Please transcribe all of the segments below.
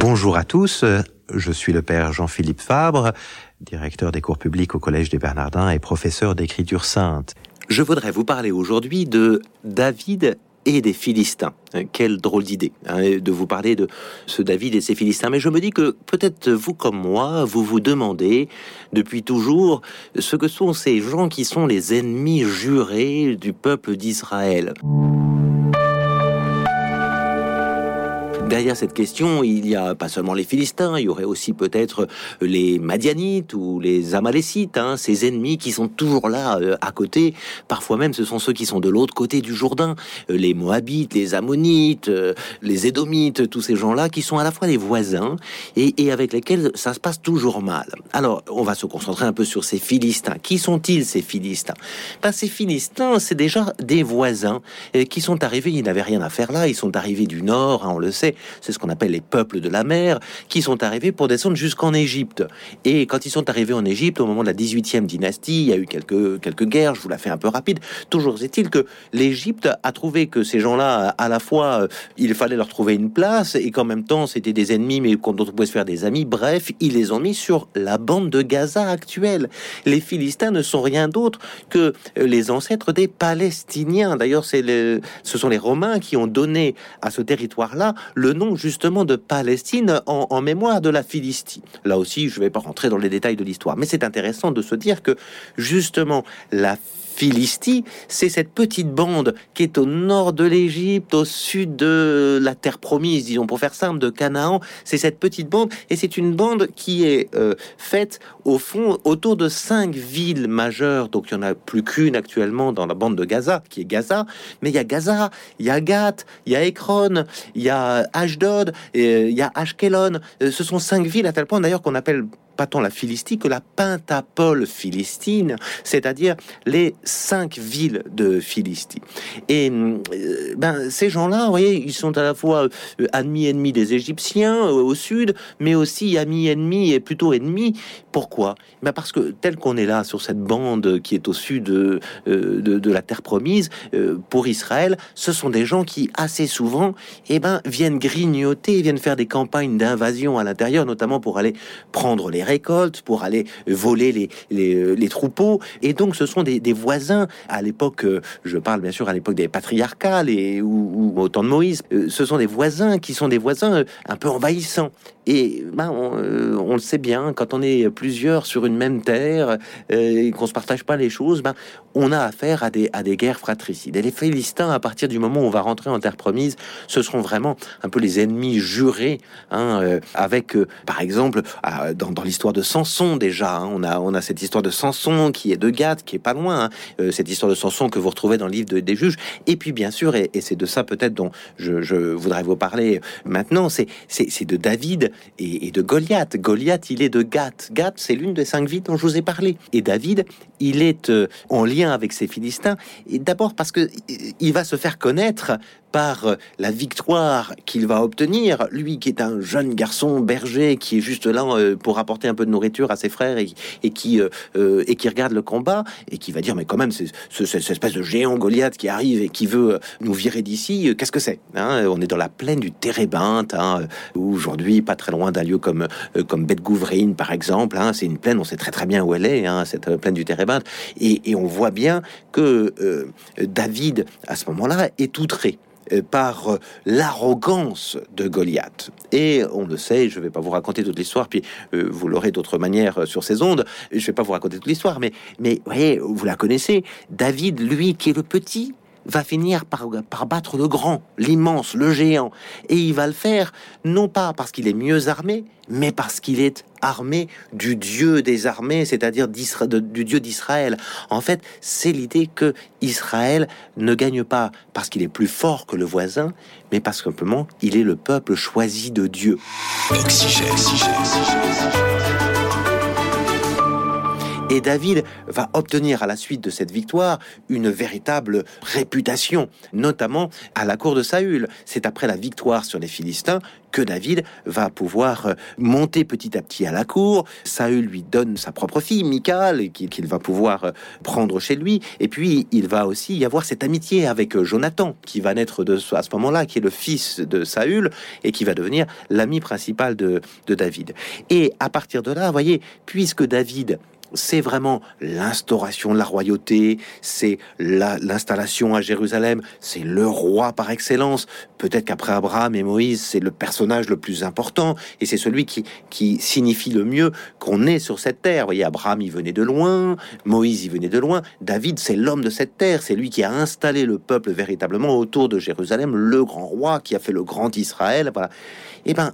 Bonjour à tous, je suis le père Jean-Philippe Fabre, directeur des cours publics au Collège des Bernardins et professeur d'écriture sainte. Je voudrais vous parler aujourd'hui de David et des Philistins. Quelle drôle d'idée hein, de vous parler de ce David et ses Philistins. Mais je me dis que peut-être vous comme moi, vous vous demandez depuis toujours ce que sont ces gens qui sont les ennemis jurés du peuple d'Israël. Derrière cette question, il y a pas seulement les Philistins, il y aurait aussi peut-être les Madianites ou les Amalécites, hein, ces ennemis qui sont toujours là euh, à côté. Parfois même, ce sont ceux qui sont de l'autre côté du Jourdain, euh, les Moabites, les Ammonites, euh, les Édomites, tous ces gens-là qui sont à la fois des voisins et, avec lesquels ça se passe toujours mal. Alors, on va se concentrer un peu sur ces Philistins. Qui sont-ils ces Philistins? Ben, Ces Philistins, c'est déjà des voisins qui sont arrivés, ils n'avaient rien à faire là, ils sont arrivés du nord, hein, on le sait, c'est ce qu'on appelle les peuples de la mer, qui sont arrivés pour descendre jusqu'en Égypte. Et quand ils sont arrivés en Égypte, au moment de la 18e dynastie, il y a eu quelques, quelques guerres, je vous la fais un peu rapide. Toujours est-il que l'Égypte a trouvé que ces gens-là, à la fois, euh, il fallait leur trouver une place, et qu'en même temps, c'était des ennemis, mais dont on pouvait se faire des amis. Bref, ils les ont mis sur la bande de Gaza actuelle. Les Philistins ne sont rien d'autre que euh, les ancêtres des Palestiniens. D'ailleurs, c'est ce sont les Romains qui ont donné à ce territoire-là le le nom justement de Palestine en, mémoire de la Philistie. Là aussi, je ne vais pas rentrer dans les détails de l'histoire, mais c'est intéressant de se dire que justement la Philistie, c'est cette petite bande qui est au nord de l'Égypte, au sud de la terre promise, disons pour faire simple, de Canaan. C'est cette petite bande, et c'est une bande qui est euh, faite au fond autour de cinq villes majeures. Donc il y en a plus qu'une actuellement dans la bande de Gaza, qui est Gaza. Mais il y a Gaza, il y a Gath, il y a Ekron, il y a Ashdod, il y a Ashkelon. Euh, ce sont cinq villes à tel point d'ailleurs qu'on appelle pas tant la Philistie que la Pentapole philistine, c'est-à-dire les cinq villes de Philistie. Et euh, ben, ces gens-là, vous voyez, ils sont à la fois euh, amis-ennemis des Égyptiens euh, au sud, mais aussi amis-ennemis et plutôt ennemis. Pourquoi? Ben Parce que tel qu'on est là sur cette bande qui est au sud de, de, la terre promise, pour Israël, ce sont des gens qui assez souvent eh ben, viennent grignoter, viennent faire des campagnes d'invasion à l'intérieur, notamment pour aller prendre les récoltes, pour aller voler les, euh, les troupeaux. Et donc, ce sont des, des voisins. À l'époque, euh, je parle bien sûr à l'époque des patriarcales et, ou, au temps de Moïse, euh, ce sont des voisins qui sont des voisins un peu envahissants. Et ben, on, le sait bien, quand on est plusieurs sur une même terre et qu'on se partage pas les choses, ben, on a affaire à des, à des guerres fratricides. Et les Philistins, à partir du moment où on va rentrer en terre promise, ce seront vraiment un peu les ennemis jurés, hein, avec, par exemple, dans, dans l'histoire de Samson déjà. Hein. On a on a cette histoire de Samson qui est de Gath, qui est pas loin. Hein. Euh, cette histoire de Samson que vous retrouvez dans le livre des juges. Et puis bien sûr, et, c'est de ça peut-être dont je, voudrais vous parler maintenant, c'est de David et, de Goliath. Goliath, il est de Gath. Gath, c'est l'une des cinq villes dont je vous ai parlé. Et David, il est euh, en lien avec ces Philistins. D'abord parce que il va se faire connaître par euh, la victoire qu'il va obtenir, lui qui est un jeune garçon berger qui est juste là euh, pour apporter un peu de nourriture à ses frères et, qui euh, et qui regarde le combat et qui va dire mais quand même c'est cette espèce de géant Goliath qui arrive et qui veut nous virer d'ici, qu'est-ce que c'est hein? On est dans la plaine du Térébinthe, hein, aujourd'hui pas très loin d'un lieu comme comme Beth Gouvrine par exemple. Hein, c'est une plaine, on sait très très bien où elle est, cette plaine du Térébinthe, et on voit bien que David à ce moment-là est outré. Euh, par euh, l'arrogance de Goliath. Et on le sait, je ne vais pas vous raconter toute l'histoire, puis euh, vous l'aurez d'autres manières sur ces ondes. Je ne vais pas vous raconter toute l'histoire, mais, mais voyez, vous la connaissez. David, lui, qui est le petit, va finir par, battre le grand, l'immense, le géant. Et il va le faire non pas parce qu'il est mieux armé, mais parce qu'il est armé du Dieu des armées, c'est-à-dire du Dieu d'Israël. En fait, c'est l'idée que Israël ne gagne pas parce qu'il est plus fort que le voisin, mais parce que simplement il est le peuple choisi de Dieu. Et David va obtenir à la suite de cette victoire une véritable réputation, notamment à la cour de Saül. C'est après la victoire sur les Philistins que David va pouvoir euh, monter petit à petit à la cour. Saül lui donne sa propre fille, Michal, qu'il va pouvoir euh, prendre chez lui. Et puis, il va aussi y avoir cette amitié avec euh, Jonathan, qui va naître de, à ce moment-là, qui est le fils de Saül, et qui va devenir l'ami principal de, de David. Et à partir de là, vous voyez, puisque David c'est vraiment l'instauration de la royauté, c'est l'installation à Jérusalem, c'est le roi par excellence. Peut-être qu'après Abraham et Moïse, c'est le personnage le plus important et c'est celui qui, qui signifie le mieux qu'on est sur cette terre. Voyez, Abraham, il venait de loin, Moïse, il venait de loin. David, c'est l'homme de cette terre, c'est lui qui a installé le peuple véritablement autour de Jérusalem, le grand roi qui a fait le grand Israël. Voilà. Eh ben,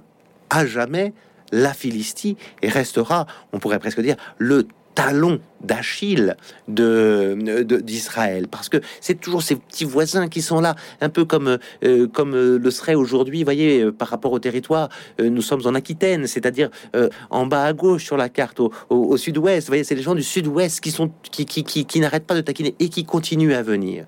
à jamais, la Philistie restera, on pourrait presque dire, le talon d'Achille de, d'Israël. Parce que c'est toujours ces petits voisins qui sont là un peu comme euh, comme euh, le serait aujourd'hui voyez euh, par rapport au territoire nous sommes en Aquitaine c'est-à-dire en bas à gauche sur la carte au, sud-ouest. Voyez c'est les gens du sud-ouest qui sont qui, qui, qui, qui n'arrêtent pas de taquiner et qui continuent à venir.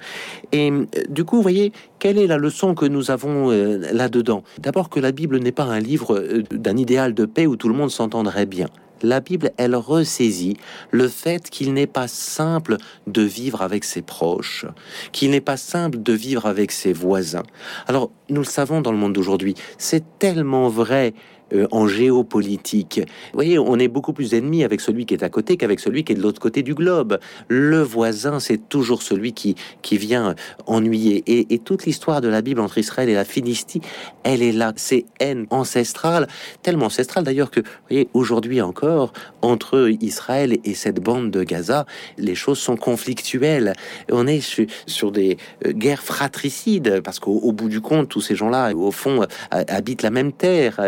Et du coup vous voyez quelle est la leçon que nous avons là-dedans? D'abord que la Bible n'est pas un livre d'un idéal de paix où tout le monde s'entendrait bien la Bible, elle ressaisit le fait qu'il n'est pas simple de vivre avec ses proches, qu'il n'est pas simple de vivre avec ses voisins. Alors, nous le savons dans le monde d'aujourd'hui, c'est tellement vrai euh, en géopolitique. Vous voyez, on est beaucoup plus ennemis avec celui qui est à côté qu'avec celui qui est de l'autre côté du globe. Le voisin, c'est toujours celui qui, qui vient ennuyer. Et, toute l'histoire de la Bible entre Israël et la Philistie, elle est là. C'est haine ancestrale, tellement ancestrale d'ailleurs que, vous voyez, aujourd'hui encore, entre Israël et cette bande de Gaza, les choses sont conflictuelles. On est sur des euh, guerres fratricides, parce qu'au bout du compte, tous ces gens-là, au fond, euh, habitent la même terre.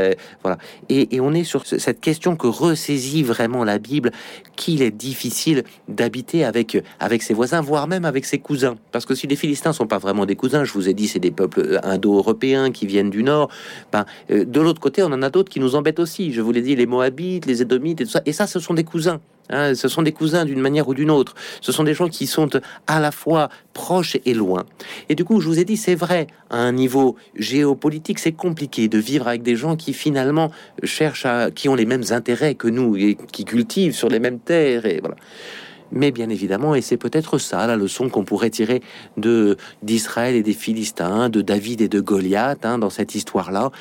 Voilà et, on est sur cette question que ressaisit vraiment la Bible, qu'il est difficile d'habiter avec, avec ses voisins, voire même avec ses cousins. Parce que si les Philistins sont pas vraiment des cousins, je vous ai dit, c'est des peuples euh, indo-européens qui viennent du Nord, ben, euh, de l'autre côté, on en a d'autres qui nous embêtent aussi. Je vous l'ai dit, les Moabites, les Édomites et ça, ce sont des cousins. Hein, ce sont des cousins d'une manière ou d'une autre. Ce sont des gens qui sont à la fois proches et loin. Et du coup, je vous ai dit, c'est vrai, à un niveau géopolitique, c'est compliqué de vivre avec des gens qui finalement cherchent à, qui ont les mêmes intérêts que nous et qui cultivent sur les mêmes terres et voilà. Mais bien évidemment, et c'est peut-être ça la leçon qu'on pourrait tirer de d'Israël et des Philistins, de David et de Goliath hein, dans cette histoire-là,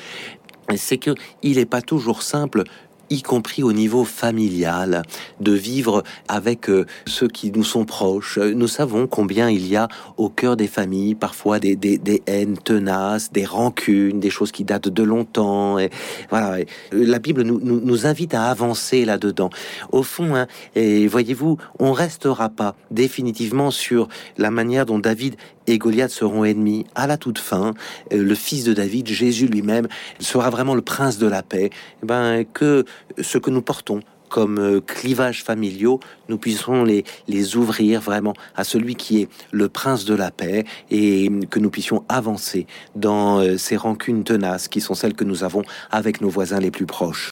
c'est que il n'est pas toujours simple y compris au niveau familial, de vivre avec euh, ceux qui nous sont proches. Nous savons combien il y a au cœur des familles parfois des, des, haines tenaces, des rancunes, des choses qui datent de longtemps. Et voilà, la Bible nous, nous, nous invite à avancer là-dedans. Au fond, hein, et voyez-vous, on restera pas définitivement sur la manière dont David et Goliath seront ennemis à la toute fin. Euh, le fils de David, Jésus lui-même, sera vraiment le prince de la paix. Eh ben, que ce que nous portons comme euh, clivages familiaux, nous puissions les, les ouvrir vraiment à celui qui est le prince de la paix et que nous puissions avancer dans euh, ces rancunes tenaces qui sont celles que nous avons avec nos voisins les plus proches.